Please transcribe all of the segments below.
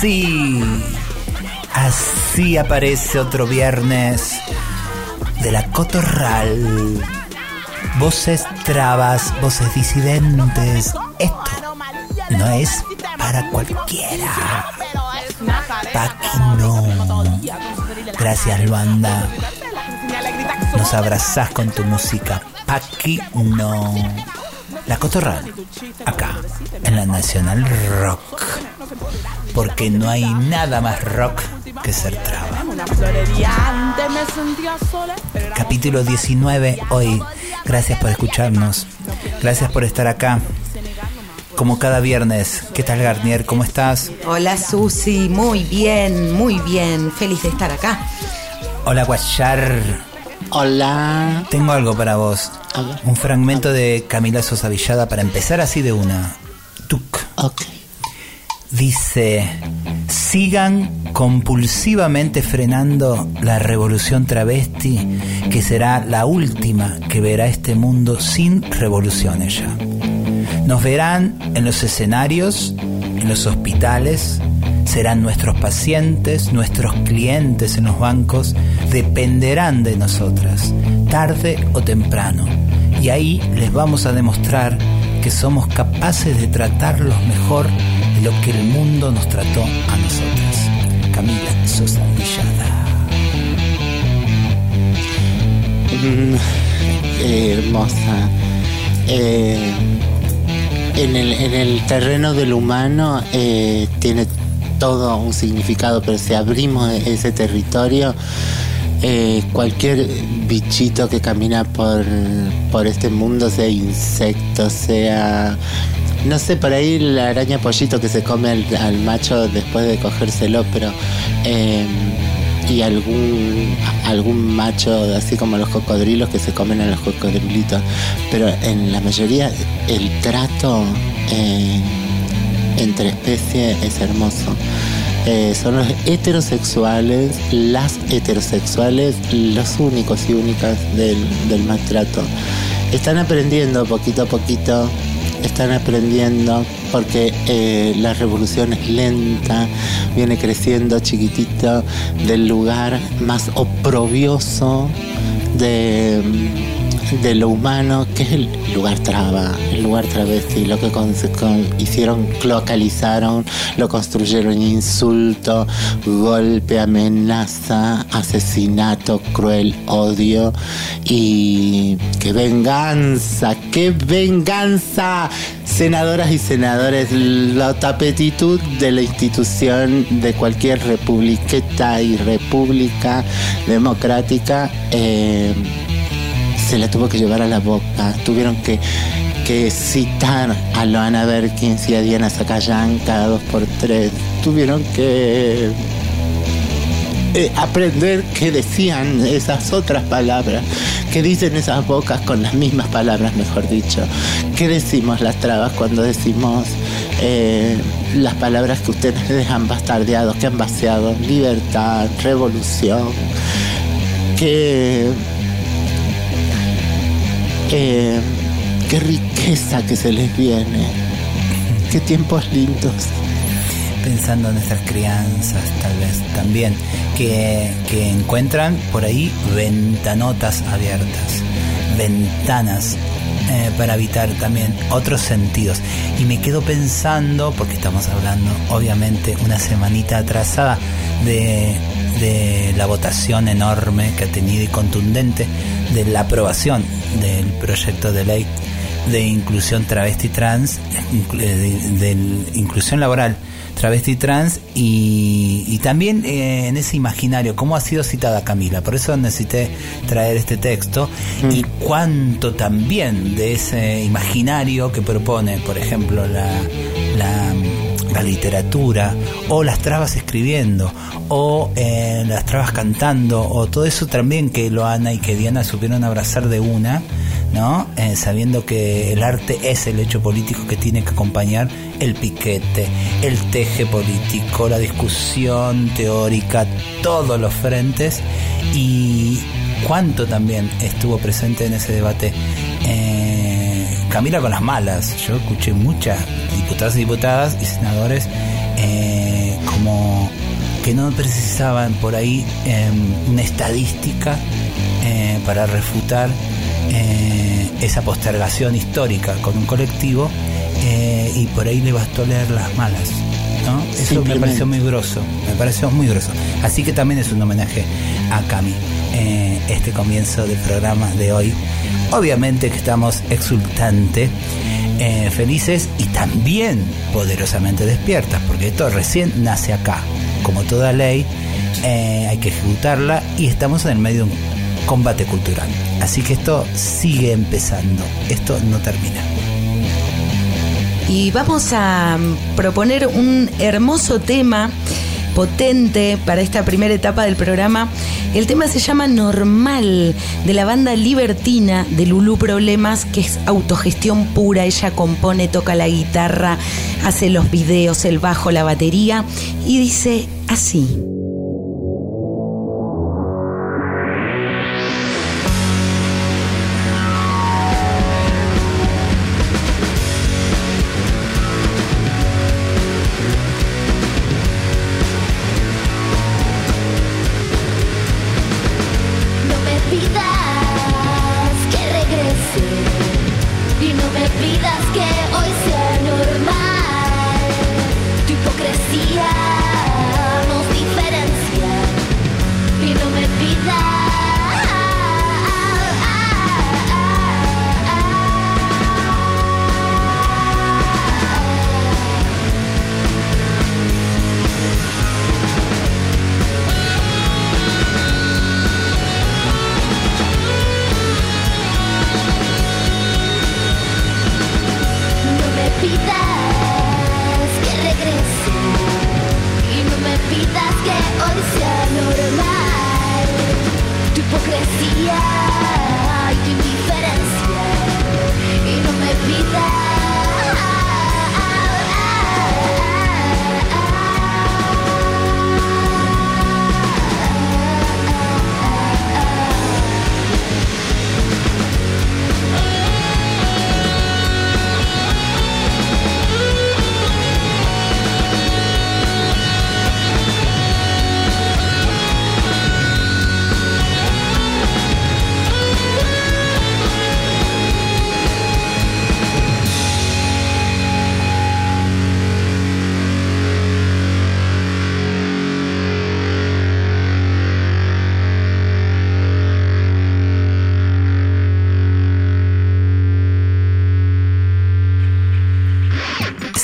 así, así aparece otro viernes de la Cotorral. Voces trabas, voces disidentes. Esto no es para cualquiera. Paqui no. Gracias, Luanda. Nos abrazás con tu música. Paqui no. La Cotorral. Acá, en la Nacional Rock. Porque no hay nada más rock que ser traba. Capítulo 19 hoy. Gracias por escucharnos. Gracias por estar acá. Como cada viernes. ¿Qué tal Garnier? ¿Cómo estás? Hola Susi, muy bien, muy bien. Feliz de estar acá. Hola Guachar. Hola. Tengo algo para vos. Un fragmento de Camila Sosa Villada para empezar así de una. Tuk. Ok. Dice, sigan compulsivamente frenando la revolución travesti, que será la última que verá este mundo sin revoluciones ya. Nos verán en los escenarios, en los hospitales, serán nuestros pacientes, nuestros clientes en los bancos, dependerán de nosotras, tarde o temprano. Y ahí les vamos a demostrar que somos capaces de tratarlos mejor lo que el mundo nos trató a nosotras. Camila Sosa Villada. Mm, eh, hermosa. Eh, en, el, en el terreno del humano eh, tiene todo un significado, pero si abrimos ese territorio, cualquier bichito que camina por, por este mundo, sea insecto, sea no sé, por ahí la araña pollito que se come al, macho después de cogérselo, pero eh, y algún algún macho así como los cocodrilos que se comen a los cocodrilitos, pero en la mayoría el trato eh, entre especies es hermoso. Eh, son los heterosexuales, las heterosexuales, los únicos y únicas del, del maltrato. Están aprendiendo poquito a poquito están aprendiendo porque eh, la revolución es lenta, viene creciendo chiquitito del lugar más oprobioso de, de lo humano, que es el lugar traba, el lugar travesti, lo que hicieron, localizaron, lo construyeron insulto, golpe, amenaza, asesinato, cruel, odio y qué venganza, qué venganza, senadoras y senadores, la tapetitud de la institución de cualquier republiqueta y república democrática. Eh, se la tuvo que llevar a la boca. Tuvieron que, que citar a Loana Berkins y a Diana Zacayán cada dos por tres. Tuvieron que eh, aprender qué decían esas otras palabras, qué dicen esas bocas con las mismas palabras, mejor dicho. ¿Qué decimos las trabas cuando decimos eh, las palabras que ustedes han bastardeado, que han vaciado? Libertad, revolución, que eh, qué riqueza que se les viene, qué tiempos lindos. Pensando en nuestras crianzas, tal vez también, que, encuentran por ahí ventanotas abiertas, ventanas eh, para habitar también otros sentidos. Y me quedo pensando, porque estamos hablando obviamente una semanita atrasada de la votación enorme que ha tenido y contundente de la aprobación del proyecto de ley de inclusión travesti trans, de, de, de inclusión laboral travesti trans y, y también eh, en ese imaginario, cómo ha sido citada Camila, por eso necesité traer este texto mm. y cuánto también de ese imaginario que propone, por ejemplo, la, la la literatura, o las trabas escribiendo, o eh, las trabas cantando, o todo eso también que Loana y que Diana supieron abrazar de una, ¿no? Eh, sabiendo que el arte es el hecho político que tiene que acompañar el piquete, el teje político, la discusión teórica, todos los frentes, y cuánto también estuvo presente en ese debate. Eh, Camila con las malas. Yo escuché muchas diputadas y diputadas y senadores eh, como que no precisaban por ahí em, una estadística eh, para refutar eh, esa postergación histórica con un colectivo y por ahí le bastó leer las malas. ¿no? Eso me pareció muy grosso, me pareció muy grosso. Así que también es un homenaje a Cami, este comienzo del programa de hoy. Obviamente que estamos exultantes eh, felices y también poderosamente despiertas, porque esto recién nace acá. Como toda ley, eh, hay que ejecutarla y estamos en el medio de un combate cultural. Así que esto sigue empezando, esto no termina. Y vamos a proponer un hermoso tema potente para esta primera etapa del programa. El tema se llama Normal, de la banda Libertina de Lulu Problemas, que es autogestión pura. Ella compone, toca la guitarra, hace los videos, el bajo, la batería y dice así.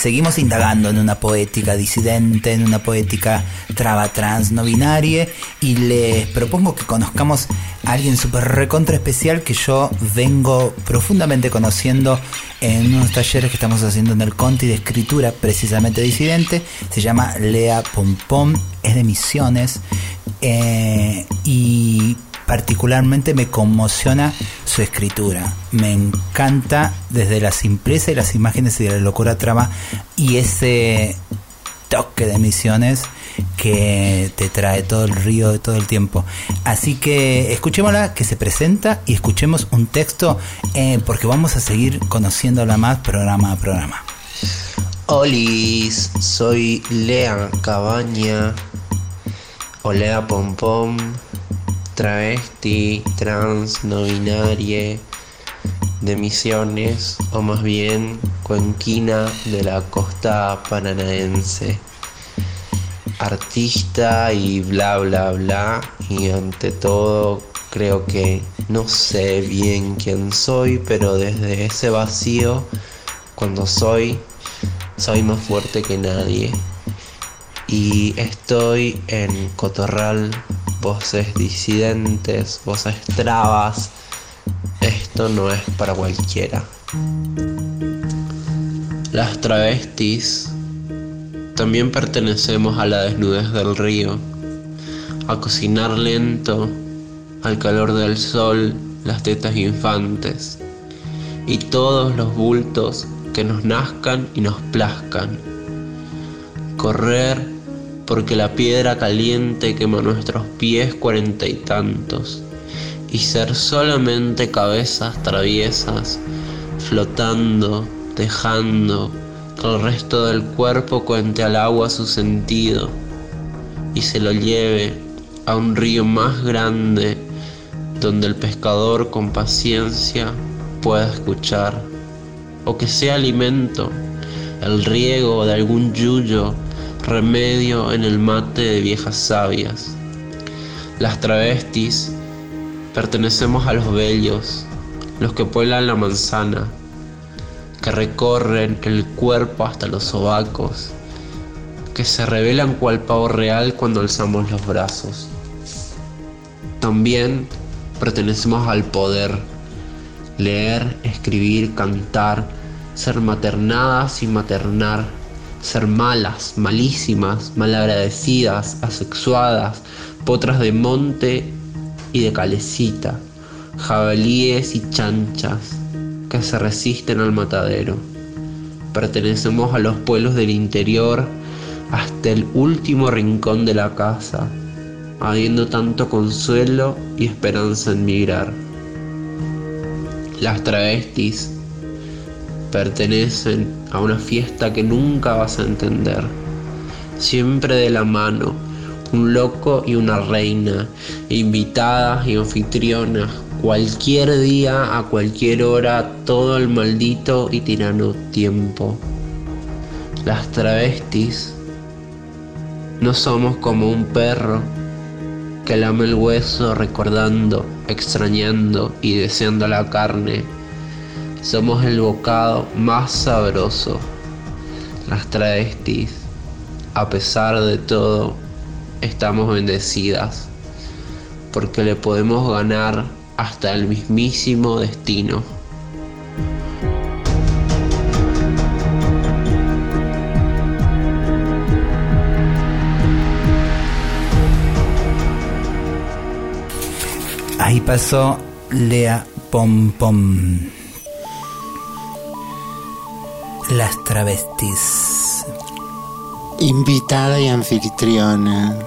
Seguimos indagando en una poética disidente, en una poética traba trans no binaria y les propongo que conozcamos a alguien súper recontra especial que yo vengo profundamente conociendo en unos talleres que estamos haciendo en el Conti de escritura precisamente disidente. Se llama Lea Pompom, es de Misiones eh, y particularmente me conmociona su escritura. Me encanta desde la simpleza y las imágenes y de la locura trama y ese toque de misiones que te trae todo el río de todo el tiempo. Así que escuchémosla que se presenta y escuchemos un texto eh, porque vamos a seguir conociéndola más programa a programa. Olis, soy Lea Cabaña o Lea Pompom travesti, trans, no binaria de Misiones, o más bien cuenquina de la costa paranaense. Artista y bla bla bla, y ante todo creo que no sé bien quién soy, pero desde ese vacío, cuando soy, soy más fuerte que nadie. Y estoy en Cotorral voces disidentes, voces trabas. Esto no es para cualquiera. Las travestis también pertenecemos a la desnudez del río, a cocinar lento, al calor del sol, las tetas infantes y todos los bultos que nos nazcan y nos plazcan. Correr porque la piedra caliente quema nuestros pies cuarenta y tantos, y ser solamente cabezas traviesas, flotando, dejando el resto del cuerpo cuente al agua su sentido y se lo lleve a un río más grande donde el pescador con paciencia pueda escuchar, o que sea alimento, el riego de algún yuyo, remedio en el mate de viejas sabias. Las travestis pertenecemos a los bellos, los que pueblan la manzana, que recorren el cuerpo hasta los sobacos, que se revelan cual pavo real cuando alzamos los brazos. También pertenecemos al poder, leer, escribir, cantar, ser maternadas y maternar, ser malas, malísimas, malagradecidas, asexuadas, potras de monte y de calecita, jabalíes y chanchas que se resisten al matadero. Pertenecemos a los pueblos del interior hasta el último rincón de la casa, habiendo tanto consuelo y esperanza en migrar. Las travestis pertenecen a una fiesta que nunca vas a entender, siempre de la mano, un loco y una reina, invitadas y anfitrionas, cualquier día, a cualquier hora, todo el maldito y tirano tiempo. Las travestis no somos como un perro que lame el hueso recordando, extrañando y deseando la carne. Somos el bocado más sabroso. Las travestis, a pesar de todo, estamos bendecidas porque le podemos ganar hasta el mismísimo destino. Ahí pasó Lea Pom Pom. Las travestis. Invitada y anfitriona.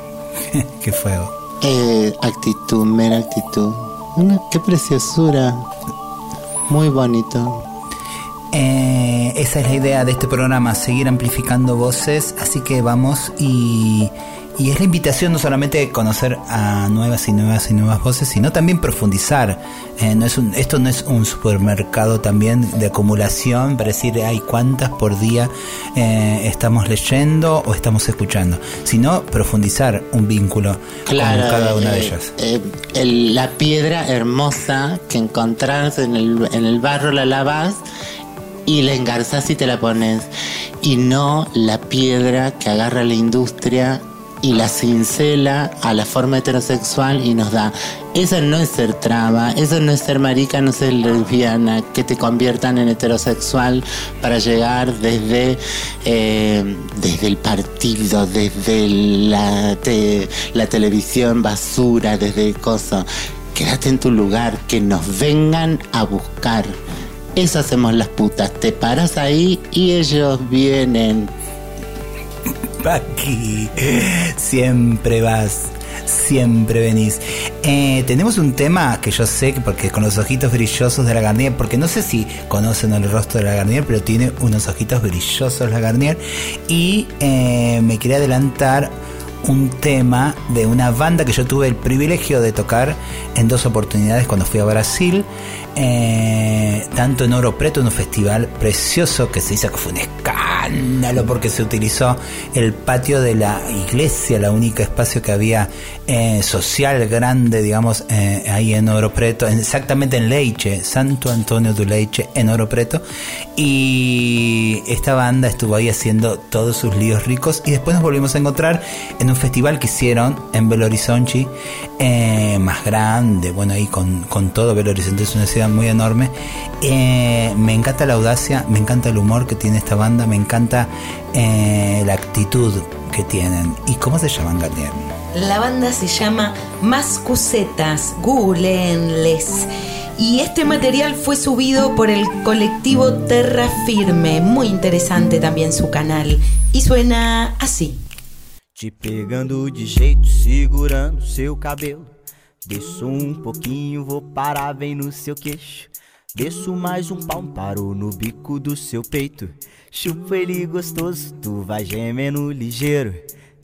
Qué fuego. Eh, actitud, mera actitud. Una, qué preciosura. Muy bonito. Eh, esa es la idea de este programa, seguir amplificando voces, así que vamos y, y es la invitación no solamente conocer a nuevas y nuevas y nuevas voces, sino también profundizar. Eh, no es un, esto no es un supermercado también de acumulación para decir, hay cuántas por día eh, estamos leyendo o estamos escuchando, sino profundizar un vínculo Claro, con cada una de eh, ellas. eh, el- la piedra hermosa que encontrás en el, en el barro la lavas y la engarzás y te la pones. Y no la piedra que agarra la industria y la cincela a la forma heterosexual y nos da. Eso no es ser traba, eso no es ser marica, no es ser lesbiana, que te conviertan en heterosexual para llegar desde, eh, desde el partido, desde la, la televisión basura, desde el coso. Quédate en tu lugar, que nos vengan a buscar. Eso hacemos las putas. Te paras ahí y ellos vienen. Paqui, siempre vas, siempre venís. Eh, tenemos un tema que yo sé que porque con los ojitos brillosos de la Garnier, porque no sé si conocen el rostro de la Garnier, pero tiene unos ojitos brillosos la Garnier. Y eh, me quería adelantar un tema de una banda que yo tuve el privilegio de tocar en dos oportunidades cuando fui a Brasil, eh, tanto en Oro Preto, en un festival precioso que se hizo que fue un escándalo porque se utilizó el patio de la iglesia, la única espacio que había eh, social grande, digamos, eh, ahí en Oro Preto, en- exactamente en Leiche, Santo Antonio de Leiche, en Oro Preto, y esta banda estuvo ahí haciendo todos sus líos ricos y después nos volvimos a encontrar en un festival que hicieron en Belo Horizonte, eh, más grande, bueno, ahí con, con todo Belo Horizonte es una ciudad muy enorme. Eh, me encanta la audacia, me encanta el humor que tiene esta banda, me encanta eh, la actitud que tienen. ¿Y cómo se llaman, Garnier? La banda se llama Mascusetas, googleenles. Y este material fue subido por el colectivo Terra Firme. Muy interesante también su canal. Y suena así. Te pegando de jeito, segurando seu cabelo. Desço um pouquinho, vou parar bem no seu queixo. Desço mais um palmo, paro no bico do seu peito. Chupa ele gostoso, tu vai gemendo ligeiro.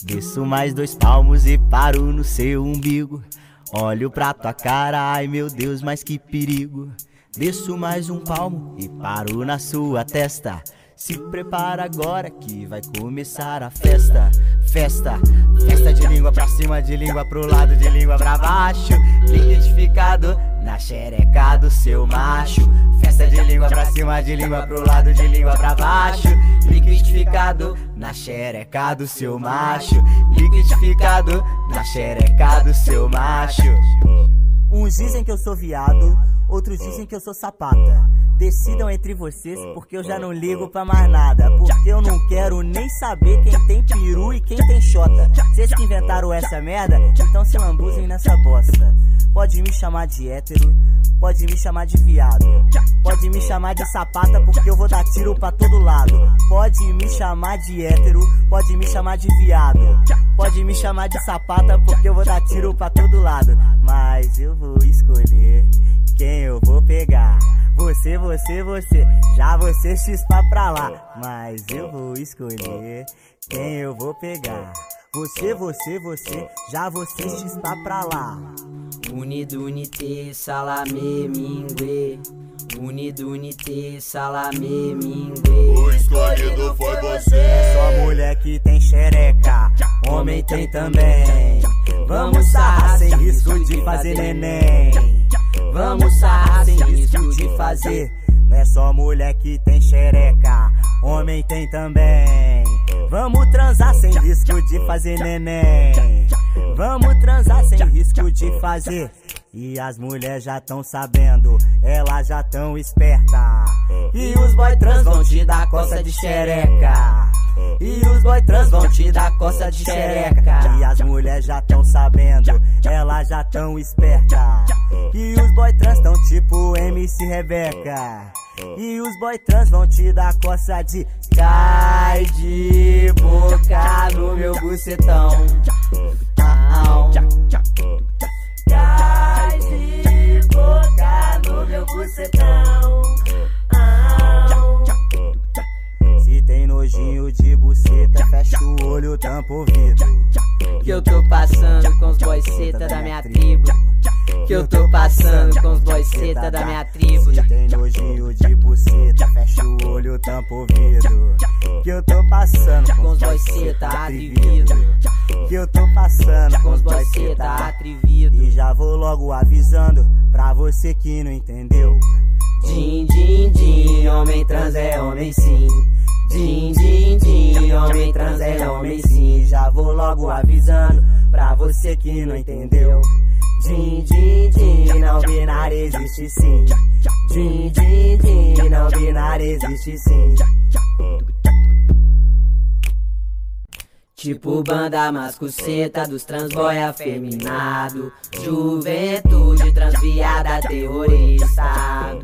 Desço mais dois palmos e paro no seu umbigo. Olho pra tua cara, ai meu Deus, mas que perigo. Desço mais um palmo e paro na sua testa. Se prepara agora que vai começar a festa. Festa, festa de língua pra cima, de língua pro lado, de língua pra baixo. Identificado na xereca do seu macho. Festa de língua pra cima, de língua pro lado, de língua pra baixo. Liquidificado na xereca do seu macho. Liquidificado na xereca do seu macho. Uns dizem que eu sou viado, outros dizem que eu sou sapata. Decidam entre vocês, porque eu já não ligo pra mais nada. Porque eu não quero nem saber quem tem peru e quem tem xota. Vocês que inventaram essa merda, então se lambuzem nessa bosta. Pode me chamar de hétero, pode me chamar de viado. Pode me chamar de sapata, porque eu vou dar tiro pra todo lado. Pode me chamar de hétero, pode me chamar de viado. Pode me chamar de sapata, porque eu vou dar tiro pra todo lado. Mas eu vou escolher quem eu vou pegar. Você, você, você, já você chispa pra lá. Mas eu vou escolher quem eu vou pegar. Você, você, você, já você chispa pra lá. Unido, unité, salamé, mingue. Unido, unité, salamé, mingue. O escolhido foi você. Só mulher que tem xereca, homem tem também. Vamos sarrar sem risco de fazer neném. Vamos sarrar sem risco de fazer. Não é só mulher que tem xereca, homem tem também. Vamos transar sem risco de fazer neném. Vamos transar sem risco de fazer. E as mulheres já tão sabendo, elas já tão esperta. E os boy trans vão te dar coça de xereca. E os boy trans vão te dar coça de xereca. E as mulheres já tão sabendo, elas já tão esperta. E os boy trans tão tipo MC Rebeca. E os boy trans vão te dar coça de cai de boca no meu bucetão. Cai de boca no meu bucetão. O olho, tampa o ouvido. Que eu tô passando com os boy ceta da minha tribo. Que eu tô passando com os boy ceta da minha tribo. Se tem nojinho de buceta, fecha o olho, tampa o ouvido. Que eu tô passando Com os boy ceta atrevido. Que eu tô passando Com os boy ceta atrevido. E já vou logo avisando pra você que não entendeu. Din, din, din, homem trans é homem sim. Din, din, din, homem trans é homem sim. Já vou logo avisando pra você que não entendeu. Din, din, din, não binário existe sim. Din, din, din, não binário existe sim. Tipo banda mascuceta dos transboy afeminado Juventude transviada terrorista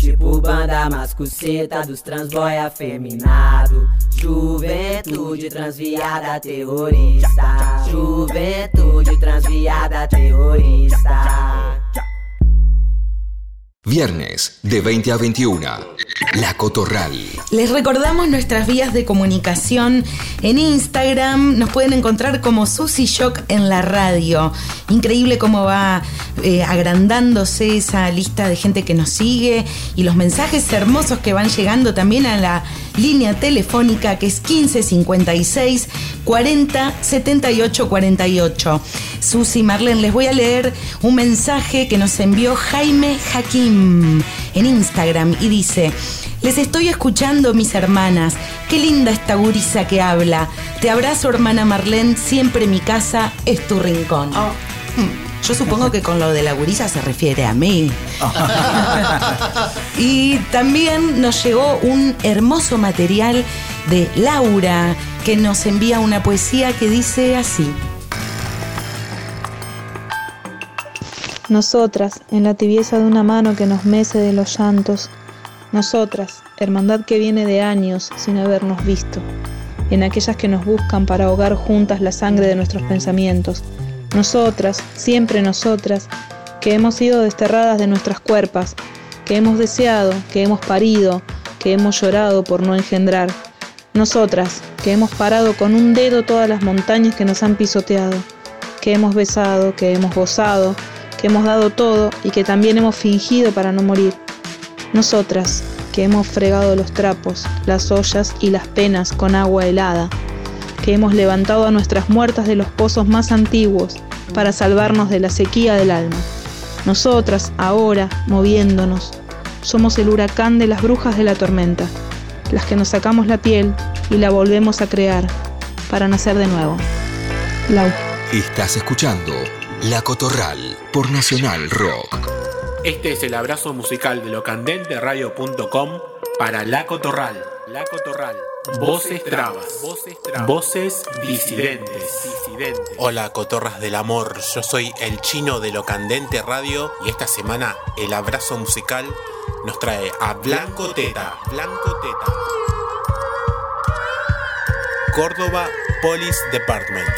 Tipo banda mascuceta dos transboy afeminado. Juventude transviada terrorista. Juventude transviada terrorista Viernes de 20 a 21. La Cotorral. Les recordamos nuestras vías de comunicación. En Instagram nos pueden encontrar como Susy Shock en la radio. Increíble cómo va eh, agrandándose esa lista de gente que nos sigue y los mensajes hermosos que van llegando también a la línea telefónica que es 1556 40 78 48. Susy Marlene, les voy a leer un mensaje que nos envió Jaime Hakim en Instagram y dice. Les estoy escuchando, mis hermanas. Qué linda esta gurisa que habla. Te abrazo, hermana Marlene. Siempre mi casa es tu rincón. Mm, Yo supongo que con lo de la gurisa se refiere a mí. y también nos llegó un hermoso material de Laura que nos envía una poesía que dice así. Nosotras, en la tibieza de una mano que nos mece de los llantos. Nosotras, hermandad que viene de años sin habernos visto. En aquellas que nos buscan para ahogar juntas la sangre de nuestros pensamientos. Nosotras, siempre nosotras, que hemos sido desterradas de nuestras cuerpas, que hemos deseado, que hemos parido, que hemos llorado por no engendrar. Nosotras, que hemos parado con un dedo todas las montañas que nos han pisoteado, que hemos besado, que hemos gozado, que hemos dado todo y que también hemos fingido para no morir. Nosotras, que hemos fregado los trapos, las ollas y las penas con agua helada, que hemos levantado a nuestras muertas de los pozos más antiguos para salvarnos de la sequía del alma. Nosotras, ahora, moviéndonos, somos el huracán de las brujas de la tormenta, las que nos sacamos la piel y la volvemos a crear para nacer de nuevo. Lau. Estás escuchando La Cotorral por Nacional Rock. Este es el abrazo musical de locandenteradio.com para La Cotorral. La Cotorral. Voces trabas. Voces disidentes. Hola, cotorras del amor. Yo soy el chino de Locandente Radio y esta semana el abrazo musical nos trae a Blanco Teta. Blanco Teta. Córdoba Police Department.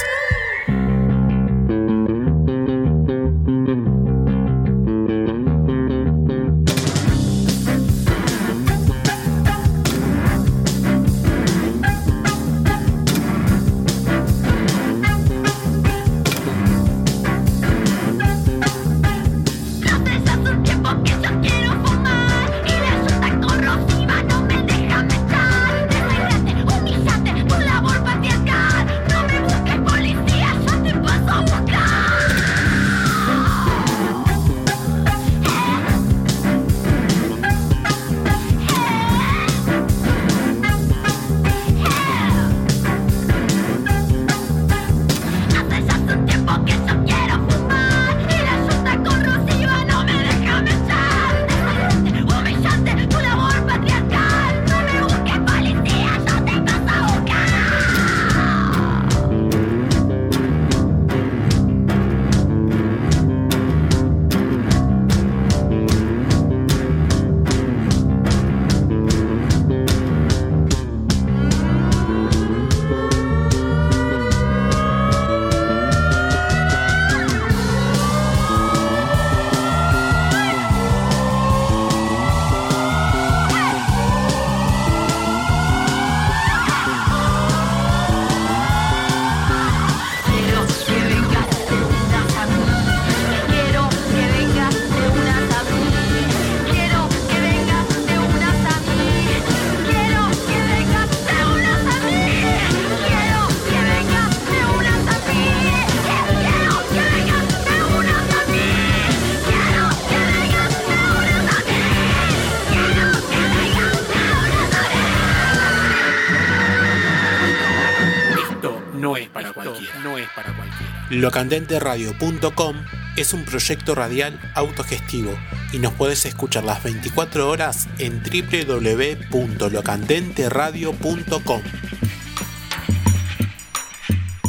Locandenteradio.com es un proyecto radial autogestivo y nos puedes escuchar las 24 horas en www.locandenteradio.com.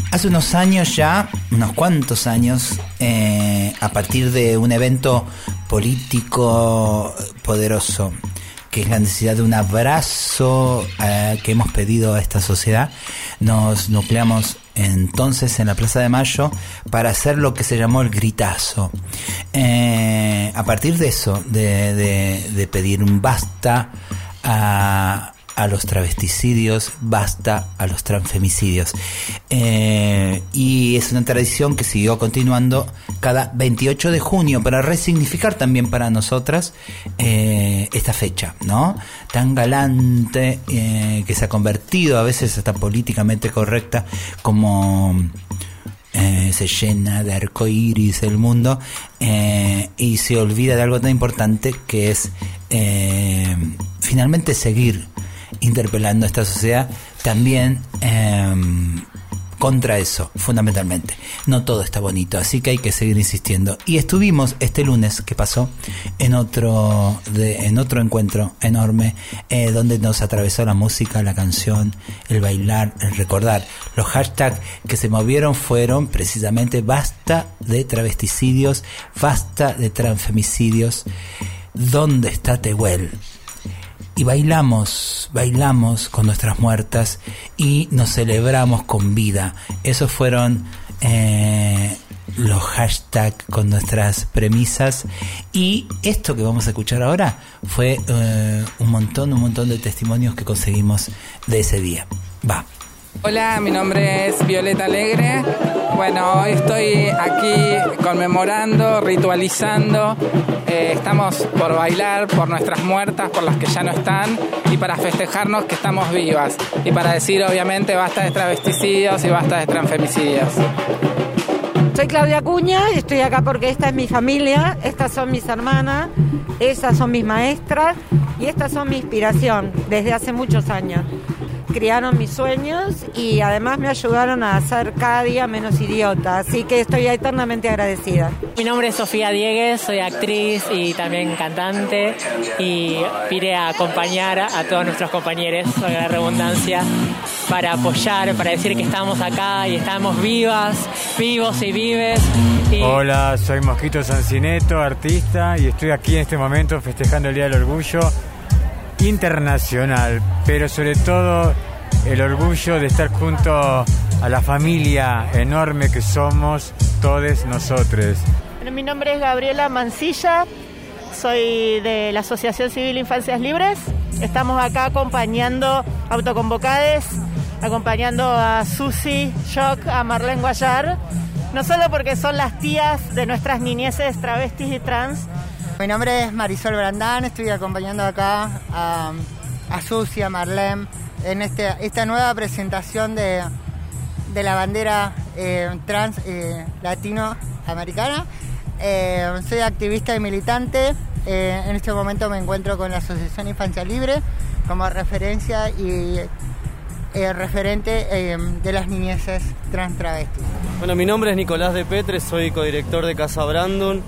Hace unos años ya, unos cuantos años, eh, a partir de un evento político poderoso, que es la necesidad de un abrazo eh, que hemos pedido a esta sociedad, nos nucleamos entonces en la Plaza de Mayo para hacer lo que se llamó el gritazo. Eh, a partir de eso, de, pedir un basta a, los travesticidios, basta a los transfemicidios. Eh, y es una tradición que siguió continuando cada 28 de junio para resignificar también para nosotras eh, esta fecha, ¿no? Tan galante que se ha convertido a veces hasta políticamente correcta como eh, se llena de arcoíris el mundo eh, y se olvida de algo tan importante que es eh, finalmente seguir interpelando a esta sociedad también contra eso, fundamentalmente. No todo está bonito, así que hay que seguir insistiendo. Y estuvimos este lunes que pasó en otro, en otro encuentro enorme, eh, donde nos atravesó la música, la canción, el bailar, el recordar. Los hashtags que se movieron fueron precisamente basta de travesticidios, basta de transfemicidios. ¿Dónde está Tehuel? Y bailamos, bailamos con nuestras muertas y nos celebramos con vida. Esos fueron eh, los hashtags con nuestras premisas. Y esto que vamos a escuchar ahora fue eh, un montón, un montón de testimonios que conseguimos de ese día. Va. Hola, mi nombre es Violeta Alegre. Bueno, hoy estoy aquí conmemorando, ritualizando. Eh, estamos por bailar por nuestras muertas, por las que ya no están, y para festejarnos que estamos vivas. Y para decir, obviamente, basta de travesticidios y basta de transfemicidios. Soy Claudia Cuña y estoy acá porque esta es mi familia, estas son mis hermanas, esas son mis maestras y estas son mi inspiración desde hace muchos años. Criaron mis sueños y además me ayudaron a ser cada día menos idiota, así que estoy eternamente agradecida. Mi nombre es Sofía Diegues, soy actriz y también cantante y vine a acompañar a todos nuestros compañeros, sobre la redundancia, para apoyar, para decir que estamos acá y estamos vivas, vivos y vives. Y Hola, soy Mosquito Sancineto, artista, y estoy aquí en este momento festejando el Día del Orgullo Internacional, pero sobre todo el orgullo de estar junto a la familia enorme que somos todos nosotros. Bueno, mi nombre es Gabriela Mancilla, soy de la Asociación Civil Infancias Libres. Estamos acá acompañando autoconvocades, acompañando a Susi Shock, a Marlene Guayar, no solo porque son las tías de nuestras niñeces travestis y trans. Mi nombre es Marisol Brandán, estoy acompañando acá a, a Susi, a Marlene, en este, esta nueva presentación de, la bandera eh, trans eh, latinoamericana. Eh, soy activista y militante. Eh, en este momento me encuentro con la Asociación Infancia Libre como referencia y referente de las niñeces trans travestis. Bueno, mi nombre es Nicolás de Petre, soy codirector de Casa Brandon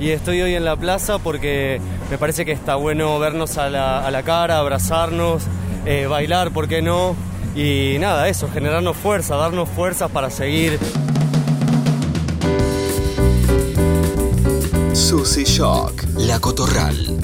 y estoy hoy en la plaza porque me parece que está bueno vernos a la, a la cara, abrazarnos, eh, bailar, ¿por qué no? Y nada, eso, generarnos fuerza, darnos fuerzas para seguir. Susy Shock, La Cotorral.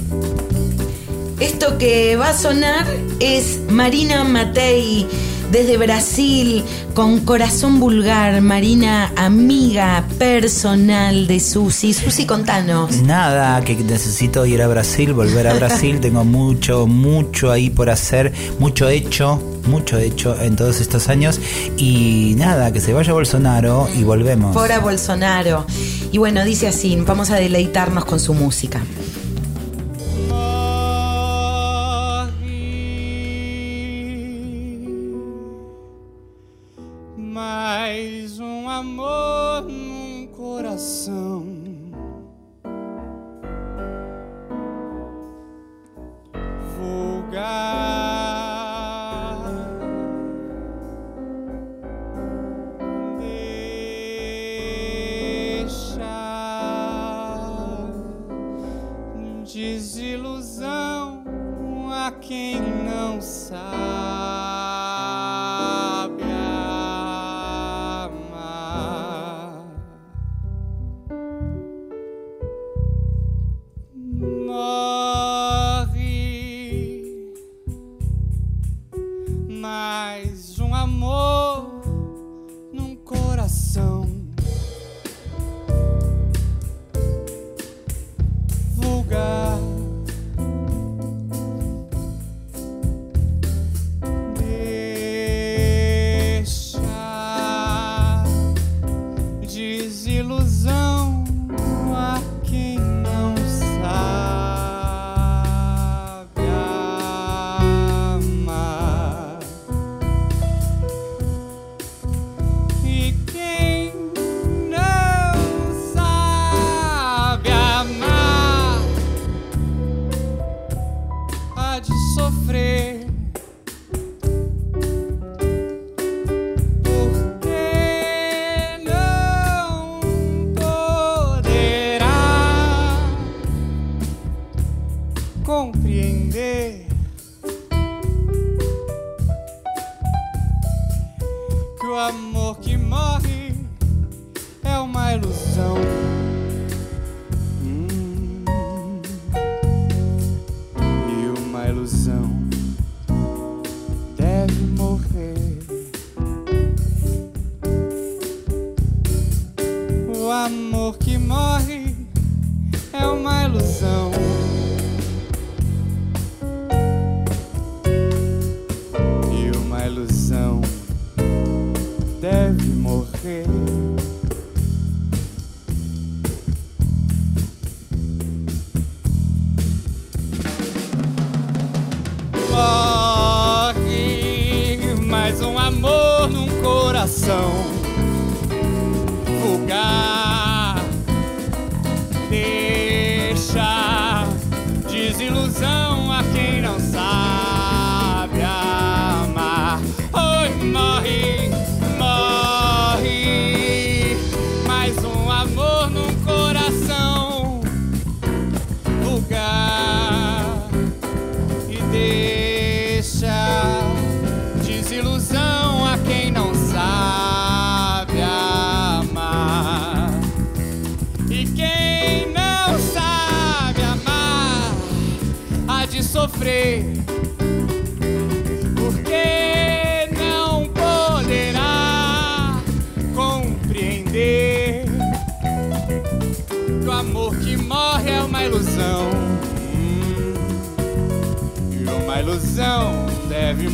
Esto que va a sonar es Marina Matei desde Brasil con corazón vulgar. Marina, amiga personal de Susi. Susi, contanos. Nada, que necesito ir a Brasil, volver a Brasil. Tengo mucho, mucho ahí por hacer, mucho hecho, mucho hecho en todos estos años. Y nada, que se vaya Bolsonaro y volvemos. Fora Bolsonaro. Y bueno, dice así, vamos a deleitarnos con su música.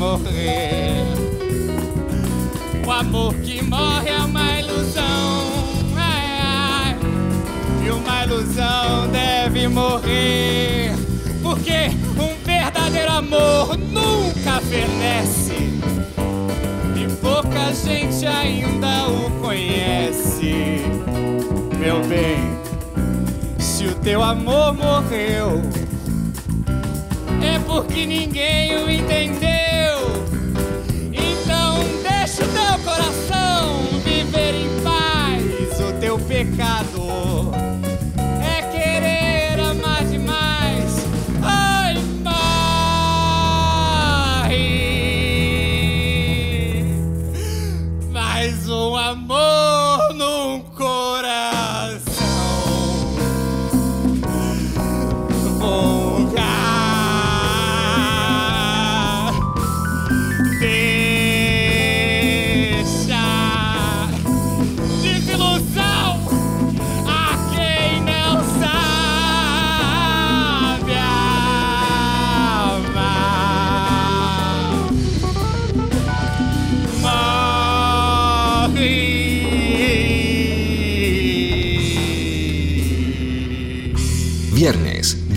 Morrer. O amor que morre é uma ilusão. Ai, ai. E uma ilusão deve morrer. Porque um verdadeiro amor nunca fenece. E pouca gente ainda o conhece. Meu bem, se o teu amor morreu, é porque ninguém o entendeu. Pecado é querer amar demais. Ai, morre. Mais um amor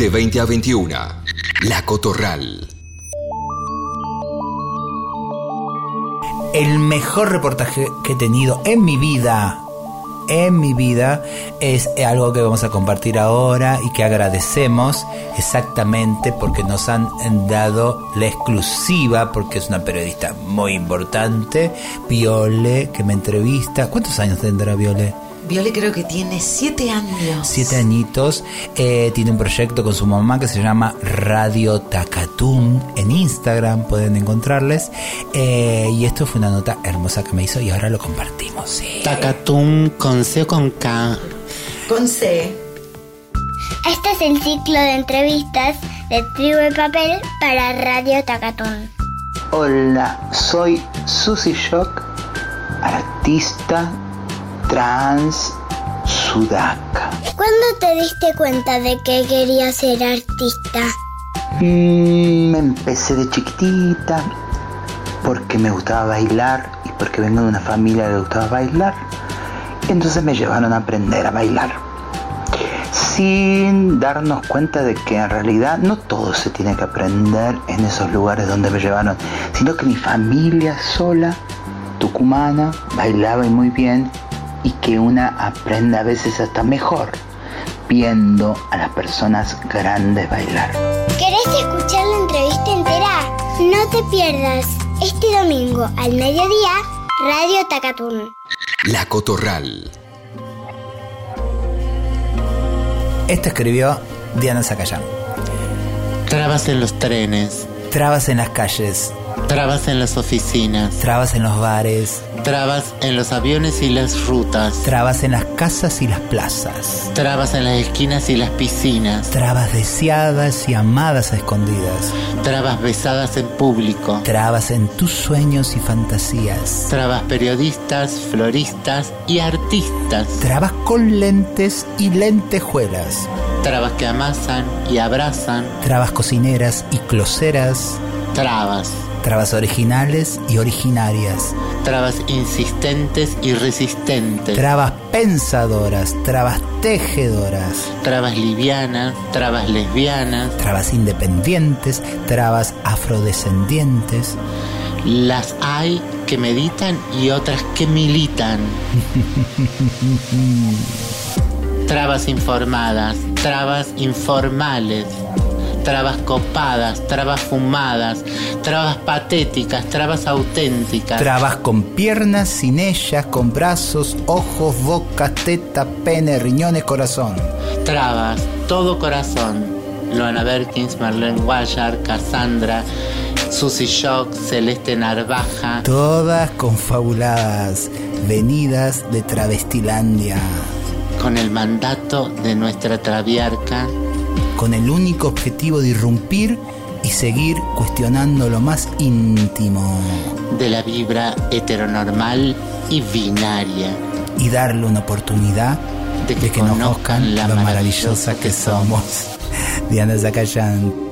de 20 a 21. La Cotorral. El mejor reportaje que he tenido en mi vida, en mi vida, es algo que vamos a compartir ahora y que agradecemos exactamente porque nos han dado la exclusiva, porque es una periodista muy importante, Viole, que me entrevista. ¿Cuántos años tendrá Viole? Viole creo que tiene siete años. Siete añitos. Eh, tiene un proyecto con su mamá que se llama Radio Tacatún. En Instagram pueden encontrarles. Eh, y esto fue una nota hermosa que me hizo y ahora lo compartimos. sí. Tacatum con C o con K. Con C. Este es el ciclo de entrevistas de Tribu de Papel para Radio Tacatún. Hola, soy Susy Shock, artista trans sudaca. ¿Cuándo te diste cuenta de que querías ser artista? Mm, empecé de chiquitita porque me gustaba bailar y porque vengo de una familia que le gustaba bailar. Entonces me llevaron a aprender a bailar. Sin darnos cuenta de que en realidad no todo se tiene que aprender en esos lugares donde me llevaron, sino que mi familia sola, tucumana, bailaba y muy bien y que una aprende a veces hasta mejor viendo a las personas grandes bailar. ¿Querés escuchar la entrevista entera? No te pierdas este domingo al mediodía Radio Tacatún. La Cotorral. Esto escribió Diana Zacayán. Trabas en los trenes. Trabas en las calles. Trabas en las oficinas. Trabas en los bares. Trabas en los aviones y las rutas. Trabas en las casas y las plazas. Trabas en las esquinas y las piscinas. Trabas deseadas y amadas a escondidas. Trabas besadas en público. Trabas en tus sueños y fantasías. Trabas periodistas, floristas y artistas. Trabas con lentes y lentejuelas. Trabas que amasan y abrazan. Trabas cocineras y closeras. Trabas. Trabas originales y originarias. Trabas insistentes y resistentes. Trabas pensadoras. Trabas tejedoras. Trabas livianas. Trabas lesbianas. Trabas independientes. Trabas afrodescendientes. Las hay que meditan y otras que militan. Trabas informadas, trabas informales, trabas copadas, trabas fumadas, trabas patéticas, trabas auténticas. Trabas con piernas, sin ellas, con brazos, ojos, bocas, teta, pene, riñones, corazón. Trabas, todo corazón. Loana Berkins, Marlene Guayar, Cassandra, Susy Shock, Celeste Narvaja. Todas confabuladas, venidas de Travestilandia. Con el mandato de nuestra traviarca. Con el único objetivo de irrumpir y seguir cuestionando lo más íntimo. De la vibra heteronormal y binaria. Y darle una oportunidad de que, de que conozcan la lo maravillosa que somos. Diana Zacayán.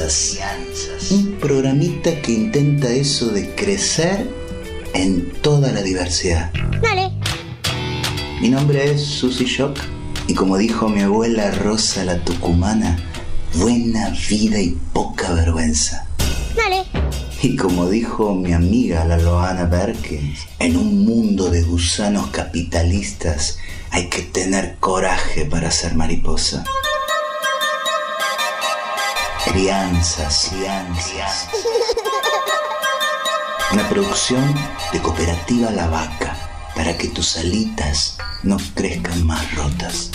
Crianzas. Un programita que intenta eso de crecer en toda la diversidad. Dale. Mi nombre es Susy Shock y como dijo mi abuela Rosa la Tucumana, buena vida y poca vergüenza. Dale. Y como dijo mi amiga la Loana Berkins, en un mundo de gusanos capitalistas hay que tener coraje para ser mariposa. Crianzas, crianzas. Una producción de Cooperativa La Vaca para que tus alitas no crezcan más rotas.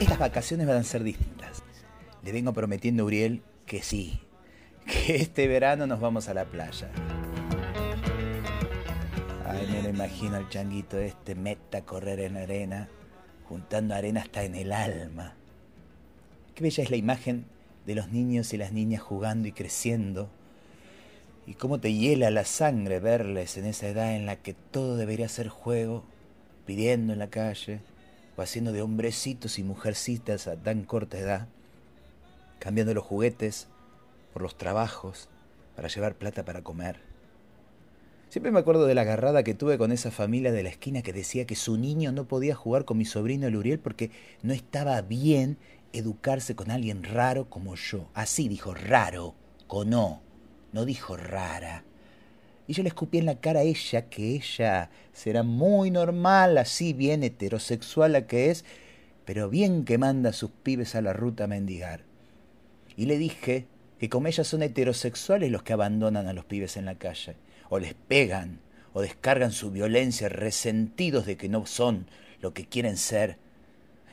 Estas vacaciones van a ser distintas. Le vengo prometiendo a Uriel que sí, que este verano nos vamos a la playa. Ay, me lo imagino al changuito este meta correr en arena, juntando arena hasta en el alma. Qué bella es la imagen de los niños y las niñas jugando y creciendo. Y cómo te hiela la sangre verles en esa edad en la que todo debería ser juego, pidiendo en la calle, o haciendo de hombrecitos y mujercitas a tan corta edad, cambiando los juguetes por los trabajos para llevar plata para comer. Siempre me acuerdo de la agarrada que tuve con esa familia de la esquina que decía que su niño no podía jugar con mi sobrino el Uriel porque no estaba bien educarse con alguien raro como yo. Así dijo, raro, con O, no dijo rara. Y yo le escupí en la cara a ella que ella será muy normal, así bien heterosexual la que es, pero bien que manda a sus pibes a la ruta a mendigar. Y le dije que como ellas son heterosexuales los que abandonan a los pibes en la calle, o les pegan, o descargan su violencia resentidos de que no son lo que quieren ser,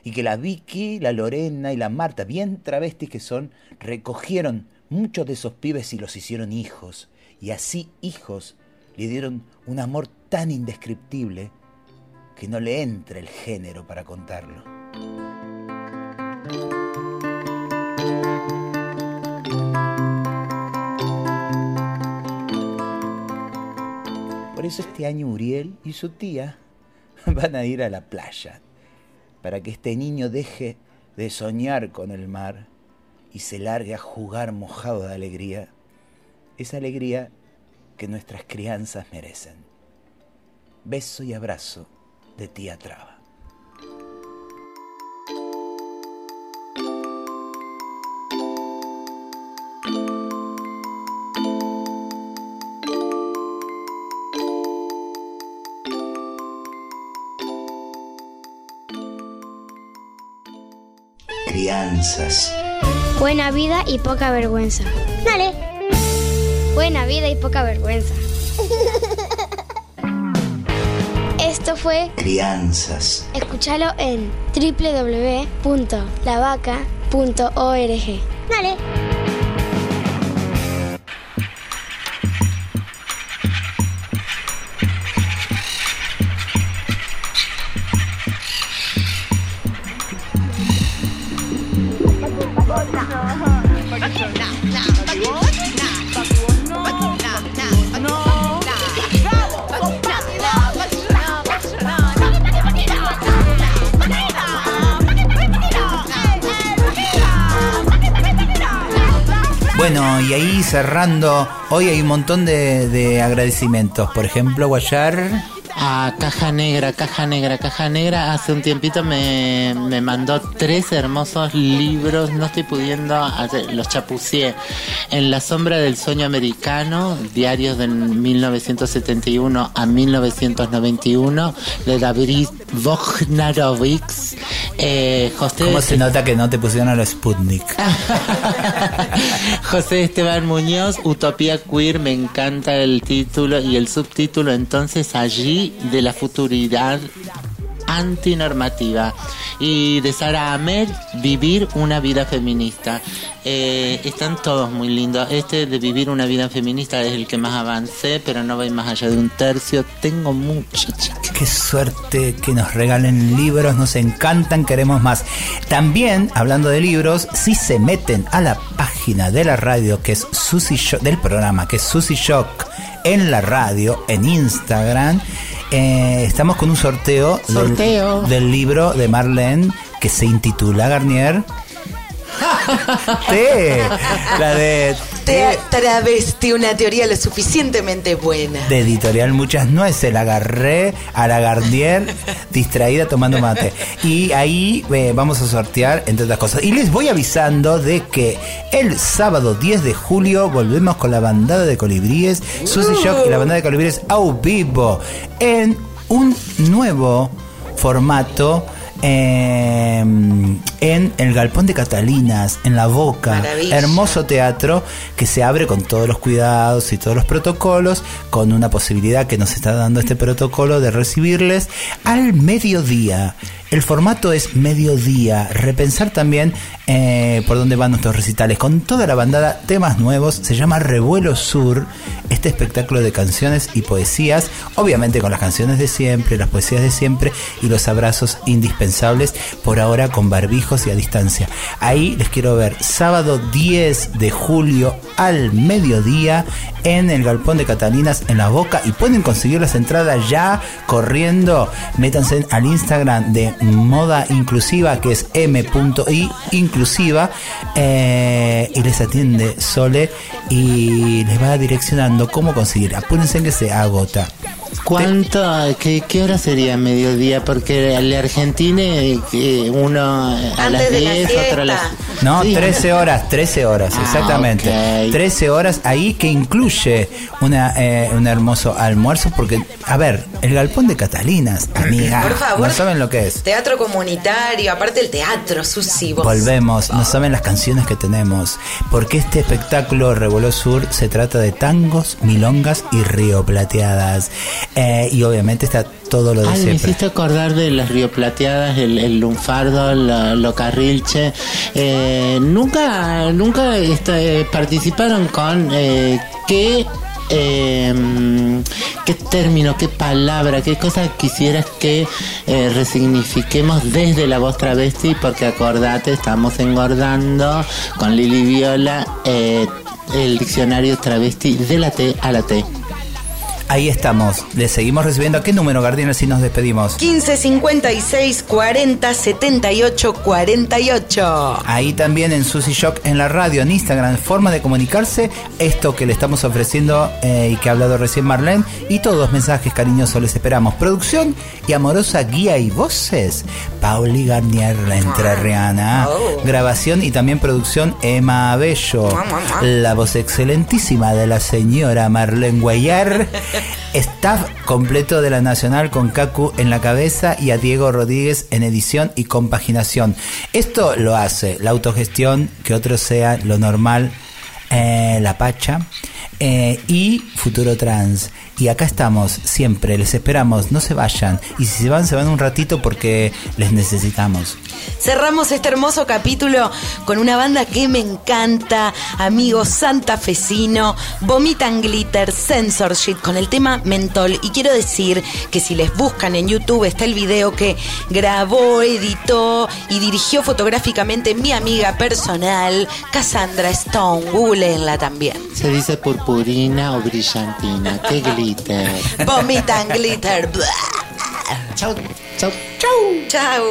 y que la Vicky, la Lorena y la Marta, bien travestis que son, recogieron muchos de esos pibes y los hicieron hijos, y así hijos le dieron un amor tan indescriptible que no le entra el género para contarlo. Por eso este año Uriel y su tía van a ir a la playa, para que este niño deje de soñar con el mar y se largue a jugar mojado de alegría, esa alegría que nuestras crianzas merecen. Beso y abrazo de tía Traba. Buena vida y poca vergüenza. Dale. Buena vida y poca vergüenza. Esto fue Crianzas. Escúchalo en www.lavaca.org. Dale. Hoy hay un montón de, de agradecimientos. Por ejemplo, Guayar. A Caja Negra, Caja Negra, Caja Negra, hace un tiempito me, me mandó tres hermosos libros, no estoy pudiendo, hacer- los chapucié. En la sombra del sueño americano, diarios de 1971 a 1991, de David Vognarowicz. Eh, José, ¿Cómo se nota que no te pusieron a la Sputnik? José Esteban Muñoz, Utopía Queer, me encanta el título y el subtítulo, entonces allí de la futuridad antinormativa. Y de Sara Ahmed, Vivir una vida feminista. Eh, están todos muy lindos. Este de Vivir una vida feminista es el que más avancé, pero no voy más allá de un tercio. Tengo mucho, chicas. Qué suerte que nos regalen libros, nos encantan, queremos más. También, hablando de libros, si se meten a la página de la radio, que es Susi Shock, del programa, que es Susi Shock, en la radio, en Instagram, eh, estamos con un sorteo, del- Sorteo. Del, libro de Marlene que se intitula Garnier. La de Te travesti una teoría lo suficientemente buena. de editorial Muchas Nueces. La agarré a la Garnier distraída tomando mate. Y ahí eh, vamos a sortear, entre otras cosas. Y les voy avisando de que el sábado 10 de julio volvemos con la bandada de colibríes, Susy Shock y la bandada de colibríes au vivo, en un nuevo formato. Eh, en el Galpón de Catalinas, en La Boca, Maravilla. hermoso teatro que se abre con todos los cuidados y todos los protocolos, con una posibilidad que nos está dando este protocolo de recibirles al mediodía. El formato es mediodía, repensar también eh, por dónde van nuestros recitales, con toda la bandada, temas nuevos, se llama Revuelo Sur, este espectáculo de canciones y poesías, obviamente con las canciones de siempre, las poesías de siempre y los abrazos indispensables, por ahora con barbijos y a distancia. Ahí les quiero ver, sábado 10 de julio al mediodía en el Galpón de Catalinas en La Boca. Y pueden conseguir las entradas ya corriendo, métanse al Instagram de Moda Inclusiva que es m.i inclusiva eh, y les atiende Sole y les va direccionando cómo conseguir. Apúrense en que se agota. ¿Cuánto, qué, qué hora sería mediodía? Porque el Argentina, eh, uno a las Antes de la 10, otro a las... No, Sí. 13 horas, 13 horas, Ah, exactamente. ok. 13 horas ahí que incluye una, eh, un hermoso almuerzo porque, a ver, el galpón de Catalinas, amiga, Por favor. no saben lo que es. Teatro comunitario, aparte el teatro, Susi, vos. Volvemos, no saben las canciones que tenemos, porque este espectáculo Revoló Sur se trata de tangos, milongas y río plateadas. Eh, y obviamente está todo lo de Ay, me siempre. hiciste acordar de las Río Plateadas, el, el lunfardo, la- lo carrilche. Eh, nunca, nunca este, participaron con eh, qué, eh, qué término, qué palabra, qué cosa quisieras que eh, resignifiquemos desde la voz travesti, porque acordate, estamos engordando con Lili Viola eh, el diccionario travesti de la T a la T. Ahí estamos. Le seguimos recibiendo. ¿A qué número, Gardiner, si nos despedimos? 15 56 40 78 48. Ahí también en Susy Shock en la radio, en Instagram, forma de comunicarse, esto que le estamos ofreciendo eh, y que ha hablado recién Marlene, y todos mensajes cariñosos les esperamos. Producción y amorosa guía y voces, Pauli Garnier, la entrerriana. Grabación y también producción, Emma Bello. La voz excelentísima de la señora Marlene Guayar. Staff completo de la Nacional con Cacu en la cabeza y a Diego Rodríguez en edición y compaginación. Esto lo hace la autogestión, que otro sea lo normal, eh, la Pacha eh, y Futuro Trans. Y acá estamos siempre, les esperamos, no se vayan. Y si se van, se van un ratito porque les necesitamos. Cerramos este hermoso capítulo con una banda que me encanta, amigos santafesino, Vomitan Glitter, Censorship, con el tema Mentol. Y quiero decir que si les buscan en YouTube está el video que grabó, editó y dirigió fotográficamente mi amiga personal, Cassandra Stone. Googleenla también. Se dice purpurina o brillantina. Qué glitter. Vomitan Glitter. Chau, chau. Chau. Chau.